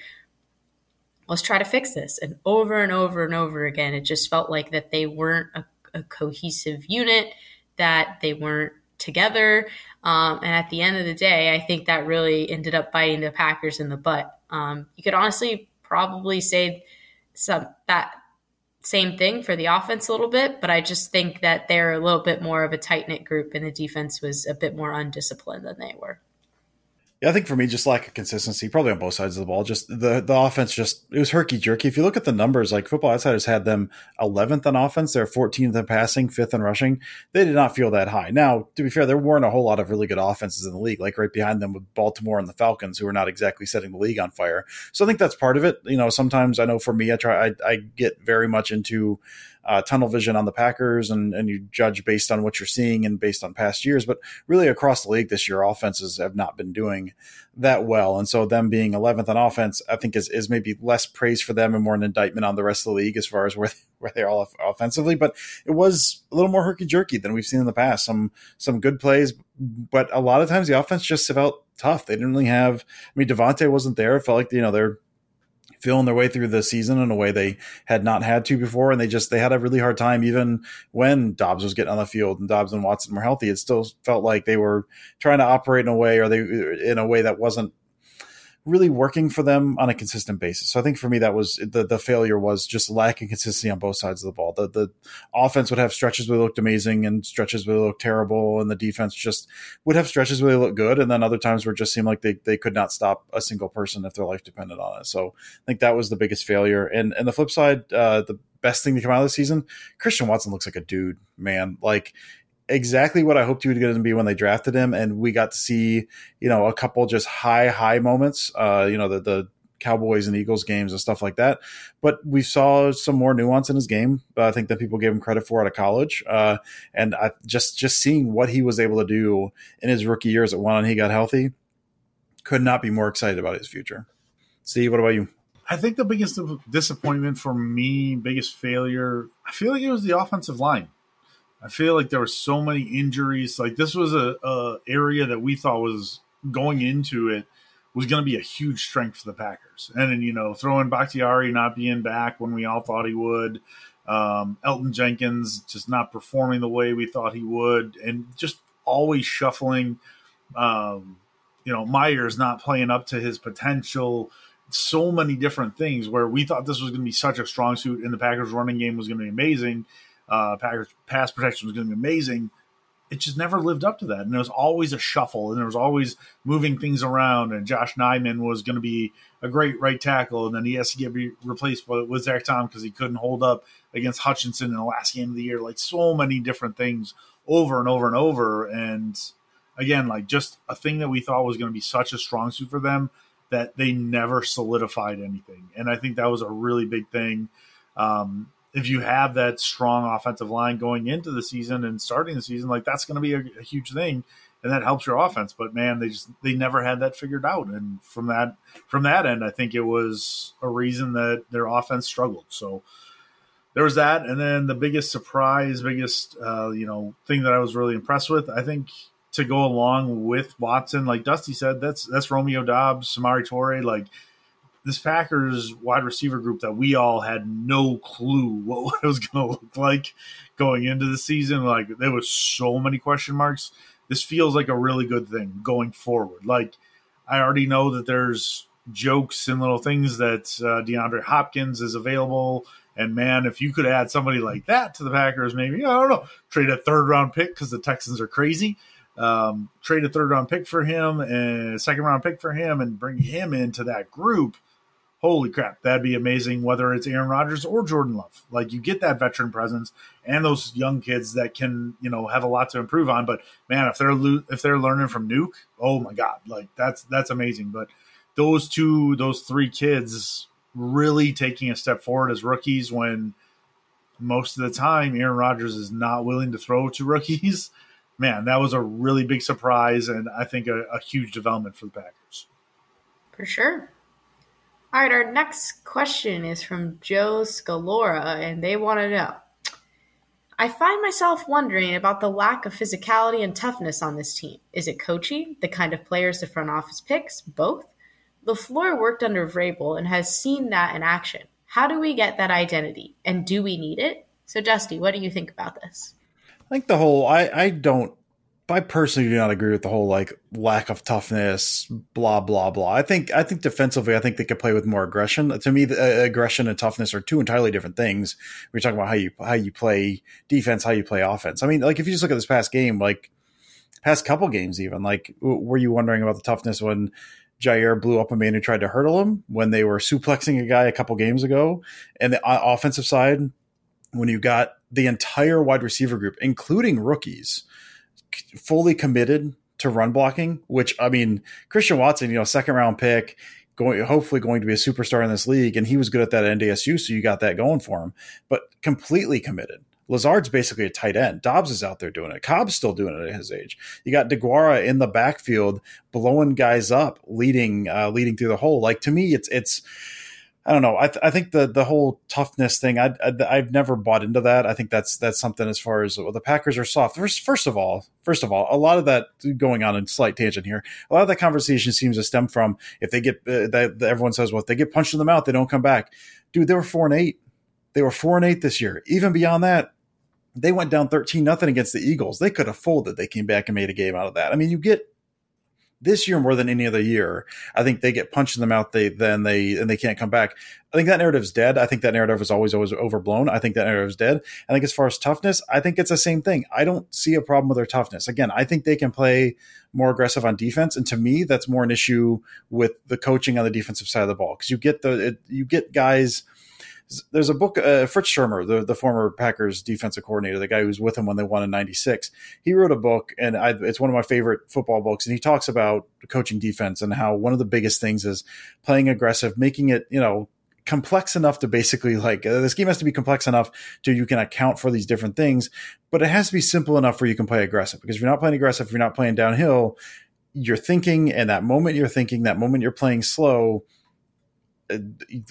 let's try to fix this. And over and over and over again, it just felt like that they weren't a, a cohesive unit, that they weren't together. Um, and at the end of the day, I think that really ended up biting the Packers in the butt. Um, you could honestly probably say some that same thing for the offense a little bit, but I just think that they're a little bit more of a tight knit group, and the defense was a bit more undisciplined than they were. Yeah, I think for me, just lack of consistency, probably on both sides of the ball. Just the the offense, just it was herky jerky. If you look at the numbers, like Football Outsiders had them 11th on offense, they're 14th in passing, fifth in rushing. They did not feel that high. Now, to be fair, there weren't a whole lot of really good offenses in the league, like right behind them with Baltimore and the Falcons, who are not exactly setting the league on fire. So I think that's part of it. You know, sometimes I know for me, I try, I, I get very much into uh, tunnel vision on the Packers and, and you judge based on what you're seeing and based on past years. But really across the league this year, offenses have not been doing that well. And so them being 11th on offense, I think is, is maybe less praise for them and more an indictment on the rest of the league as far as where, where they are all offensively. But it was a little more herky jerky than we've seen in the past. Some, some good plays, but a lot of times the offense just felt tough. They didn't really have, I mean, Davante wasn't there. It felt like, you know, they're, feeling their way through the season in a way they had not had to before. And they just, they had a really hard time, even when Doubs was getting on the field and Doubs and Watson were healthy. It still felt like they were trying to operate in a way or they, in a way that wasn't really working for them on a consistent basis. So I think for me that was the the failure was just lacking consistency on both sides of the ball. The the offense would have stretches where they looked amazing and stretches where they looked terrible, and the defense just would have stretches where they looked good, and then other times where it just seemed like they, they could not stop a single person if their life depended on it. So I think that was the biggest failure. And and the flip side, uh, the best thing to come out of the season, Christian Watson looks like a dude, man. Like exactly what I hoped he would get to be when they drafted him, and we got to see you know a couple just high high moments. Uh, you know the the Cowboys and Eagles games and stuff like that. But we saw some more nuance in his game. I think that people gave him credit for out of college, uh, and I just just seeing what he was able to do in his rookie years at one, and he got healthy. Could not be more excited about his future. Steve, what about you? I think the biggest disappointment for me, biggest failure, I feel like it was the offensive line. I feel like there were so many injuries. Like this was a, a area that we thought was going into it was going to be a huge strength for the Packers. And then you know throwing Bakhtiari not being back when we all thought he would, um, Elgton Jenkins just not performing the way we thought he would, and just always shuffling. Um, you know Myers not playing up to his potential. So many different things where we thought this was going to be such a strong suit, and the Packers' running game was going to be amazing uh, Packers pass protection was going to be amazing. It just never lived up to that, and there was always a shuffle, and there was always moving things around. And Josh Nijman was going to be a great right tackle, and then he has to get re- replaced with Zach Tom because he couldn't hold up against Hutchinson in the last game of the year. Like so many different things over and over and over, and again, like just a thing that we thought was going to be such a strong suit for them that they never solidified anything. And I think that was a really big thing. Um, if you have that strong offensive line going into the season and starting the season, like that's going to be a, a, huge thing. and that helps your offense. But man, they just they never had that figured out, and from that from that end, I think it was a reason that their offense struggled. So there was that, and then the biggest surprise, biggest uh, you know thing that I was really impressed with, I think to go along with Watson, like Dusty said, that's that's Romeo Doubs, Samori Toure, like this Packers wide receiver group that we all had no clue what it was going to look like going into the season. Like there was so many question marks. This feels like a really good thing going forward. Like I already know that there's jokes and little things that uh, DeAndre Hopkins is available. And man, if you could add somebody like that to the Packers, maybe I don't know, trade a third round pick because the Texans are crazy. Um, trade a third round pick for him and a second round pick for him, and bring him into that group holy crap, that'd be amazing. Whether it's Aaron Rodgers or Jordan Love, like you get that veteran presence and those young kids that can you know have a lot to improve on. But man, if they're lo- if they're learning from Nuke, oh my god, like that's that's amazing. But those two, those three kids really taking a step forward as rookies when most of the time Aaron Rodgers is not willing to throw to rookies. Man, that was a really big surprise and I think a, a huge development for the Packers. For sure. All right, our next question is from Joe Scalora, and they want to know I find myself wondering about the lack of physicality and toughness on this team. Is it coaching, the kind of players the front office picks, both? LaFleur worked under Vrabel and has seen that in action. How do we get that identity, and do we need it? So, Dusty, what do you think about this? I think the whole I, I don't I personally do not agree with the whole like lack of toughness, blah blah blah. I think I think defensively, I think they could play with more aggression. To me, the, uh, aggression and toughness are two entirely different things. We're talking about how you how you play defense, how you play offense. I mean, like if you just look at this past game, like past couple games, even like were you wondering about the toughness when Jaire blew up a man who tried to hurdle him when they were suplexing a guy a couple games ago, and the uh, offensive side when you got the entire wide receiver group, including rookies fully committed to run blocking, which I mean, Christian Watson, you know, second round pick, going hopefully going to be a superstar in this league, and he was good at that at NDSU, so you got that going for him. But completely committed. Lazard's basically a tight end. Doubs is out there doing it. Cobb's still doing it at his age. You got Deguara in the backfield blowing guys up, leading uh, leading through the hole. Like to me, it's it's I don't know. I, th- I think the the whole toughness thing. I, I have never bought into that. I think that's that's something as far as well, the Packers are soft. First, first of all, first of all, a lot of that going on in slight tangent here. A lot of that conversation seems to stem from if they get uh, that everyone says, well, if they get punched in the mouth, they don't come back. Dude, they were four and eight. They were four and eight this year. Even beyond that, they went down thirteen nothing against the Eagles. They could have folded. They came back and made a game out of that. I mean, you get this year more than any other year, I think they get punched in the mouth. They then they and they can't come back. I think that narrative's dead. I think that narrative is always always overblown. I think that narrative is dead. I think as far as toughness, I think it's the same thing. I don't see a problem with their toughness. Again, I think they can play more aggressive on defense, and to me, that's more an issue with the coaching on the defensive side of the ball because you get the it, you get guys there's a book, uh, Fritz Shurmur, the, the former Packers defensive coordinator, the guy who was with him when they won in '96. He wrote a book, and I, it's one of my favorite football books. And he talks about coaching defense and how one of the biggest things is playing aggressive, making it, you know, complex enough to basically like uh, this game has to be complex enough to you can account for these different things, but it has to be simple enough where you can play aggressive. Because if you're not playing aggressive, if you're not playing downhill, you're thinking, and that moment you're thinking, that moment you're playing slow Uh,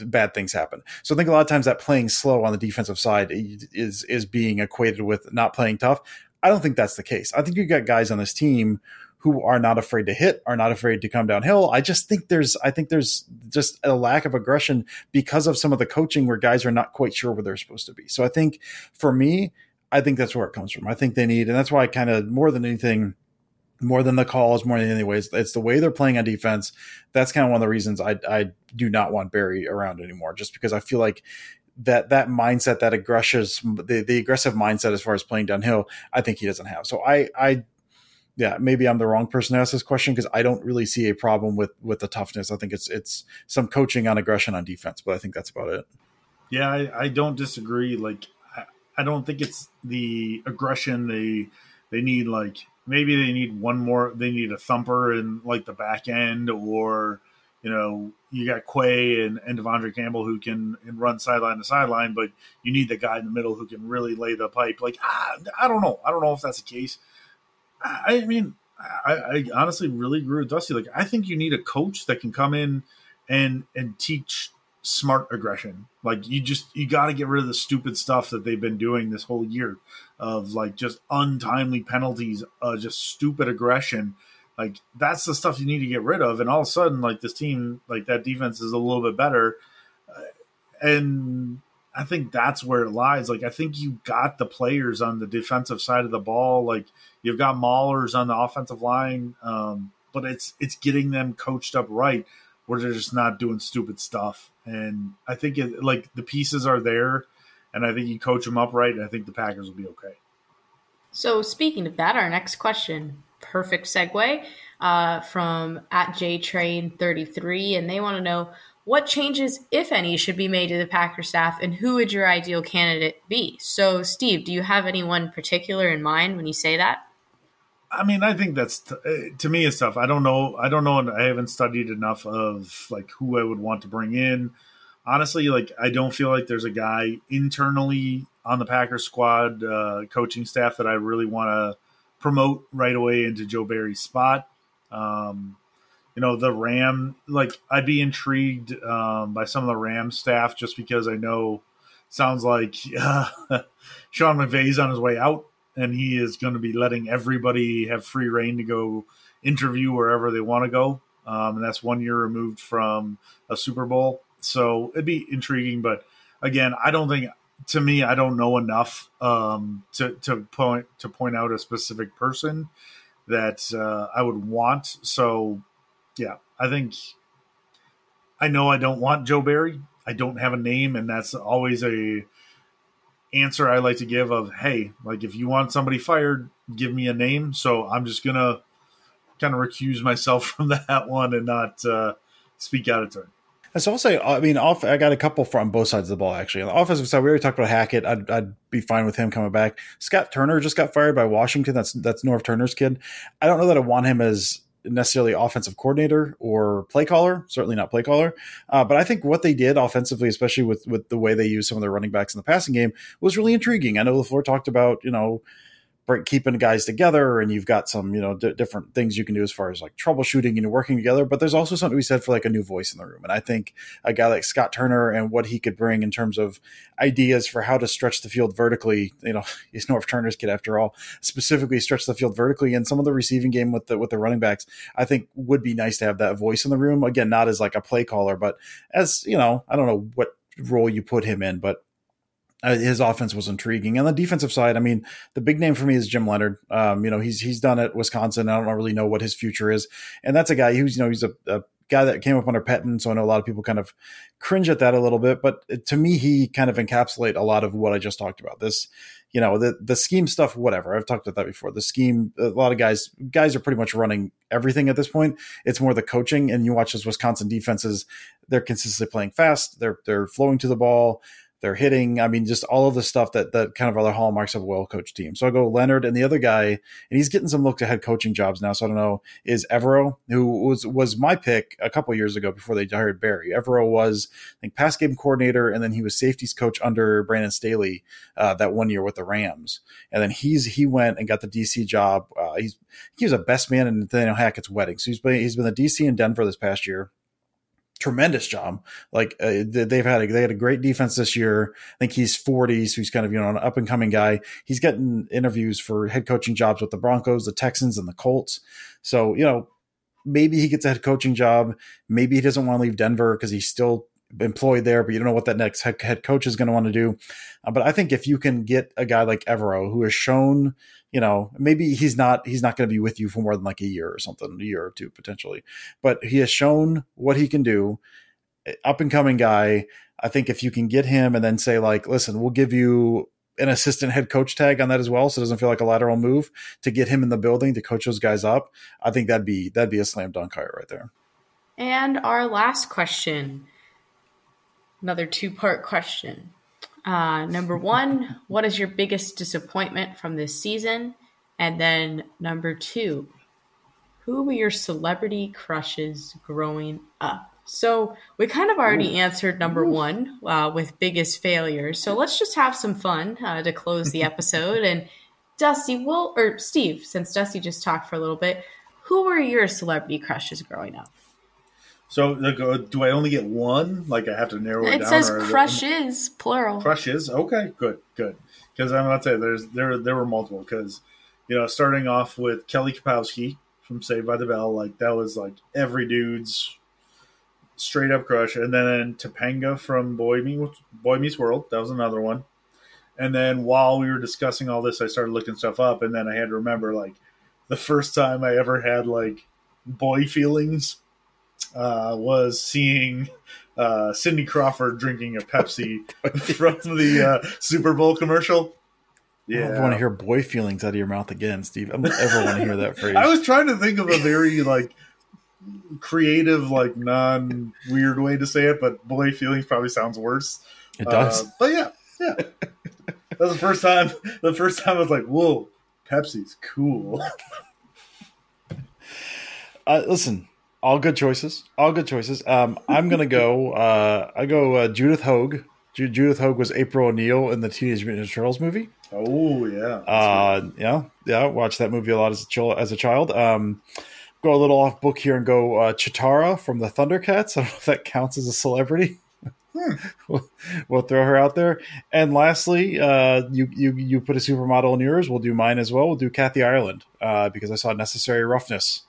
bad things happen. So I think a lot of times that playing slow on the defensive side is is being equated with not playing tough. I don't think that's the case. I think you've got guys on this team who are not afraid to hit, are not afraid to come downhill. I just think there's I think there's just a lack of aggression because of some of the coaching where guys are not quite sure where they're supposed to be. So I think for me, I think that's where it comes from. I think they need, and that's why I kind of more than anything more than the calls, more than anyways. It's the way they're playing on defense. That's kind of one of the reasons I I do not want Barry around anymore, just because I feel like that that mindset, that aggressive the, the aggressive mindset as far as playing downhill, I think he doesn't have. So I I yeah, maybe I'm the wrong person to ask this question because I don't really see a problem with with the toughness. I think it's it's some coaching on aggression on defense, but I think that's about it. Yeah, I, I don't disagree. Like I, I don't think it's the aggression they they need like maybe they need one more. They need a thumper in like the back end, or you know, you got Quay and, and De'Vondre Campbell who can run sideline to sideline, but you need the guy in the middle who can really lay the pipe. Like ah, I don't know. I don't know if that's the case. I mean, I, I honestly really agree with Dusty. Like, I think you need a coach that can come in and and teach smart aggression. Like, you just you got to get rid of the stupid stuff that they've been doing this whole year of like just untimely penalties, uh, just stupid aggression. Like, that's the stuff you need to get rid of. And all of a sudden, like this team, like that defense is a little bit better. Uh, and I think that's where it lies. Like I think you got the players on the defensive side of the ball. Like you've got Maulers on the offensive line, um, but it's it's getting them coached up right where they're just not doing stupid stuff. And I think it, like the pieces are there, and I think you coach them up right, I think the Packers will be okay. So speaking of that, our next question, perfect segue uh, from at JTrain33, and they want to know what changes, if any, should be made to the Packer staff, and who would your ideal candidate be? So, Steve, do you have anyone particular in mind when you say that? I mean, I think that's t- uh, to me is tough. I don't know. I don't know. I haven't studied enough of like who I would want to bring in. Honestly, like I don't feel like there's a guy internally on the Packers squad uh, coaching staff that I really want to promote right away into Joe Barry's spot. Um, you know the Ram like I'd be intrigued um, by some of the Ram staff just because I know sounds like uh, Sean McVay's on his way out and he is going to be letting everybody have free reign to go interview wherever they want to go. Um, and that's one year removed from a Super Bowl, so it'd be intriguing. But again, I don't think to me I don't know enough um, to to point to point out a specific person that uh, I would want. So yeah, I think I know I don't want Joe Barry. I don't have a name, and that's always a answer I like to give of hey, like if you want somebody fired, give me a name. So I'm just gonna kind of recuse myself from that one and not uh, speak out of turn. And So I'll say, I mean, off. I got a couple from both sides of the ball actually. On the offensive side, we already talked about Hackett. I'd, I'd be fine with him coming back. Scott Turner just got fired by Washington. That's that's Norv Turner's kid. I don't know that I want him as necessarily offensive coordinator or play caller, certainly not play caller. Uh, but I think what they did offensively, especially with with the way they used some of their running backs in the passing game, was really intriguing. I know LaFleur talked about you know keeping guys together and you've got some you know d- different things you can do as far as like troubleshooting and working together but there's also something we said for like a new voice in the room and i think a guy like scott turner and what he could bring in terms of ideas for how to stretch the field vertically you know he's norv turner's kid after all specifically stretch the field vertically and some of the receiving game with the with the running backs i think would be nice to have that voice in the room. Again not as like a play caller but as you know i don't know what role you put him in but his offense was intriguing. On the defensive side, I mean, the big name for me is Jim Leonhard. Um, you know, he's he's done at Wisconsin. I don't really know what his future is, and that's a guy who's you know he's a, a guy that came up under Pettine, so I know a lot of people kind of cringe at that a little bit. But to me, he kind of encapsulate a lot of what I just talked about. This, you know, the the scheme stuff, whatever. I've talked about that before. The scheme, a lot of guys guys are pretty much running everything at this point. It's more the coaching, and you watch those Wisconsin defenses; they're consistently playing fast. They're they're flowing to the ball they're hitting. I mean, just all of the stuff that that kind of other hallmarks of a well coached team. So I go Leonhard and the other guy, and he's getting some look to head coaching jobs now. So I don't know is Evero, who was was my pick a couple years ago before they hired Barry. Evero was I think pass game coordinator, and then he was safeties coach under Brandon Staley uh, that one year with the Rams, and then he's he went and got the DC job. Uh, he's he was a best man in Nathaniel Hackett's wedding. So he's been he's been the DC in Denver this past year tremendous job. Like uh, they've had a, they had a great defense this year. I think he's 40, so he's kind of you know an up and coming guy. He's getting interviews for head coaching jobs with the Broncos, the Texans, and the Colts. So you know maybe he gets a head coaching job. Maybe he doesn't want to leave Denver because he's still employed there, but you don't know what that next head, head coach is going to want to do. Uh, but I think if you can get a guy like Evero who has shown you know, maybe he's not he's not going to be with you for more than like a year or something, a year or two potentially. But he has shown what he can do. Up and coming guy. I think if you can get him and then say like, listen, we'll give you an assistant head coach tag on that as well, so it doesn't feel like a lateral move to get him in the building to coach those guys up. I think that'd be that'd be a slam dunk hire right there. And our last question, another two part question. Uh, number one, what is your biggest disappointment from this season? And then number two, who were your celebrity crushes growing up? So we kind of already Ooh. answered number one uh, with biggest failures. So let's just have some fun uh, to close the episode. And Dusty, will or Steve, since Dusty just talked for a little bit, who were your celebrity crushes growing up? So uh, do I only get one? Like I have to narrow it, it down? It says crushes, plural. Crushes. Okay, good, good. Because I'm about to say there's there there were multiple. Because you know, starting off with Kelly Kapowski from Saved by the Bell, like that was like every dude's straight up crush. And then Topanga from Boy Meets Boy Meets World, that was another one. And then while we were discussing all this, I started looking stuff up, and then I had to remember like the first time I ever had like boy feelings uh, was seeing uh, Cindy Crawford drinking a Pepsi from the uh, Super Bowl commercial. Yeah, I want to hear boy feelings out of your mouth again, Steve. I don't ever want to hear that phrase. I was trying to think of a very like creative, like non weird way to say it, but boy feelings probably sounds worse. It does. Uh, but yeah, yeah. that was the first time. The first time I was like, "Whoa, Pepsi's cool." uh, listen, all good choices. All good choices. Um, I'm gonna go. Uh, I go uh, Judith Hoag. Ju- Judith Hoag was April O'Neil in the Teenage Mutant Ninja Turtles movie. Oh yeah, uh, yeah, yeah. Watched that movie a lot as a child. As a child. Um, go a little off book here and go uh, Cheetara from the Thundercats. I don't know if that counts as a celebrity. Hmm. we'll, we'll, throw her out there. And lastly, uh, you you you put a supermodel in yours. We'll do mine as well. We'll do Kathy Ireland uh, because I saw Necessary Roughness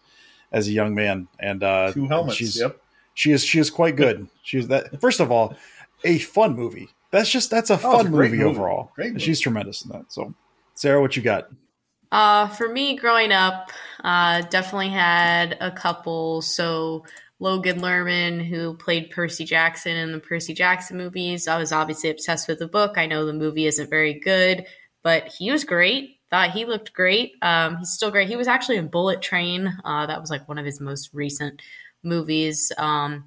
as a young man, and uh, two helmets. She's, yep. She is she is quite good. She's that. First of all, a fun movie. That's just that's a oh, fun a movie, movie, overall. Movie. She's tremendous in that. So, Sarah, what you got? Uh, for me, growing up, uh, definitely had a couple. So Logan Lerman, who played Percy Jackson in the Percy Jackson movies. I was obviously obsessed with the book. I know the movie isn't very good, but he was great. Thought he looked great. Um, he's still great. He was actually in Bullet Train. Uh, that was like one of his most recent movies. Um,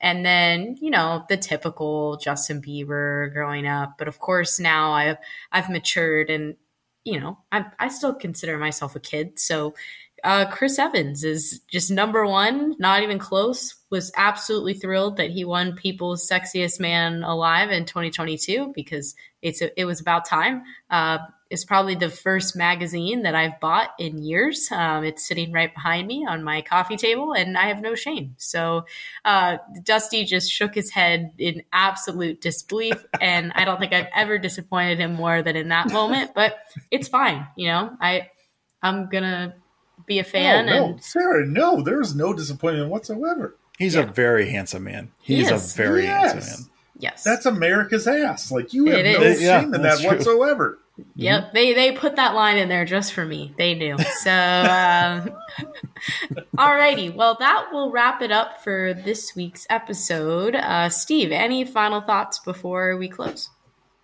and then you know the typical Justin Bieber growing up. But of course now I've I've matured and you know I I still consider myself a kid. So uh, Chris Evans is just number one, not even close. Was absolutely thrilled that he won People's Sexiest Man Alive in 2022 because it's a, it was about time. Uh, it's probably the first magazine that I've bought in years. Um, it's sitting right behind me on my coffee table, and I have no shame. So uh, Dusty just shook his head in absolute disbelief, and I don't think I've ever disappointed him more than in that moment. But it's fine, you know. I I'm gonna be a fan. Oh, no, and Sarah, no, there's no disappointment whatsoever. He's yeah. a very handsome man. He's he a very yes. handsome man. Yes, that's America's ass. Like you have it no is. shame yeah, in that true. whatsoever. Yep, mm-hmm. they they put that line in there just for me. They do. So, um, alrighty. Well, that will wrap it up for this week's episode. Uh, Steve, any final thoughts before we close?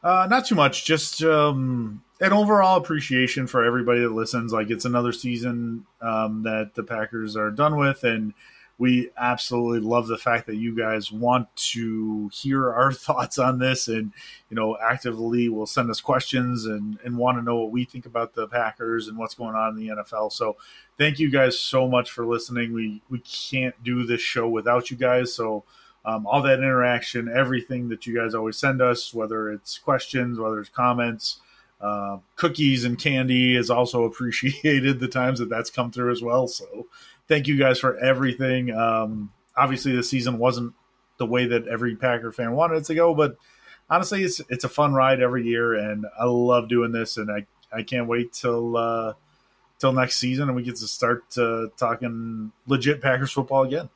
Uh, not too much. Just um, an overall appreciation for everybody that listens. Like it's another season um, that the Packers are done with, and we absolutely love the fact that you guys want to hear our thoughts on this, and you know, actively will send us questions and and want to know what we think about the Packers and what's going on in the NFL. So, thank you guys so much for listening. We we can't do this show without you guys. So. Um, all that interaction, everything that you guys always send us, whether it's questions, whether it's comments, uh, cookies and candy is also appreciated the times that that's come through as well. So thank you guys for everything. Um, obviously, the season wasn't the way that every Packer fan wanted it to go, but honestly, it's it's a fun ride every year, and I love doing this, and I I can't wait till uh, till next season, and we get to start uh, talking legit Packers football again.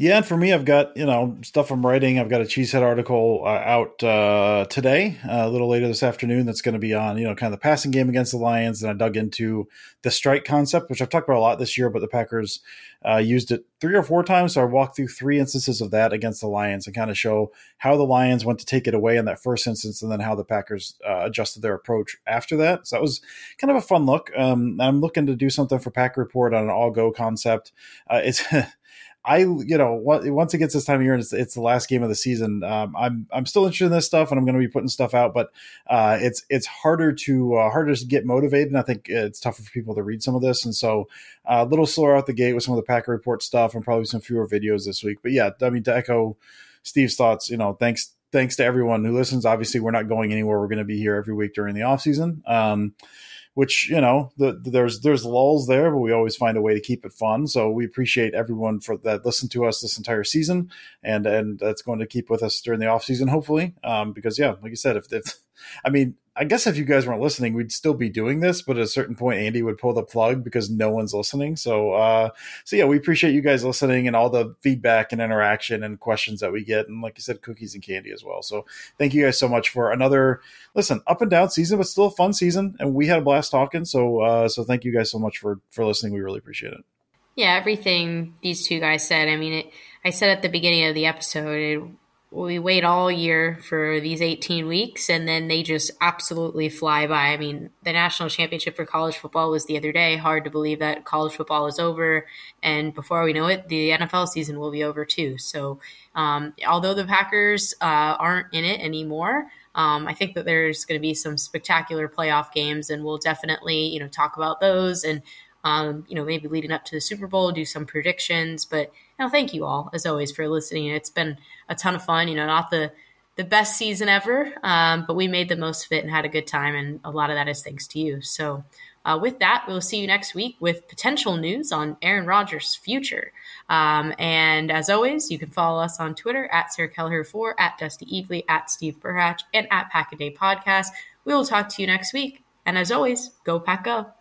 Yeah, and for me, I've got you know stuff I'm writing. I've got a Cheesehead article uh, out uh, today, uh, a little later this afternoon. That's going to be on you know kind of the passing game against the Lions, and I dug into the strike concept, which I've talked about a lot this year. But the Packers uh, used it three or four times, so I walked through three instances of that against the Lions and kind of show how the Lions went to take it away in that first instance, and then how the Packers uh, adjusted their approach after that. So that was kind of a fun look. Um, I'm looking to do something for Pack Report on an all go concept. Uh, it's I, you know, once it gets this time of year and it's, it's the last game of the season, um, I'm I'm still interested in this stuff and I'm going to be putting stuff out, but uh, it's it's harder to uh, harder to get motivated, and I think it's tougher for people to read some of this, and so uh, a little slower out the gate with some of the Packer Report stuff and probably some fewer videos this week. But yeah, I mean to echo Steve's thoughts, you know, thanks thanks to everyone who listens. Obviously, we're not going anywhere. We're going to be here every week during the off season. Um, which you know the, there's there's lulls there, but we always find a way to keep it fun. So we appreciate everyone for that listened to us this entire season, and and that's going to keep with us during the off season, hopefully. Um, because yeah, like you said, if, if I mean, I guess if you guys weren't listening, we'd still be doing this, but at a certain point, Andy would pull the plug because no one's listening. So, uh, so yeah, we appreciate you guys listening and all the feedback and interaction and questions that we get, and like you said, cookies and candy as well. So, thank you guys so much for another listen up and down season, but still a fun season, and we had a blast talking. So, uh, so thank you guys so much for for listening. We really appreciate it. Yeah, everything these two guys said. I mean, it, I said at the beginning of the episode, it, we wait all year for these 18 weeks and then they just absolutely fly by. I mean, the national championship for college football was the other day. Hard to believe that college football is over. And before we know it, the NFL season will be over too. So, um, although the Packers uh, aren't in it anymore, um, I think that there's going to be some spectacular playoff games, and we'll definitely, you know, talk about those and um, you know, maybe leading up to the Super Bowl, do some predictions. But know, thank you all as always for listening. It's been a ton of fun. You know, not the the best season ever, um, but we made the most of it and had a good time, and a lot of that is thanks to you. So. Uh, with that, we'll see you next week with potential news on Aaron Rodgers' future. Um, and as always, you can follow us on Twitter at Sarah Kelleher4, at Dusty Evely, at Steve Burhatch, and at Pack a Day Podcast. We will talk to you next week. And as always, go pack up.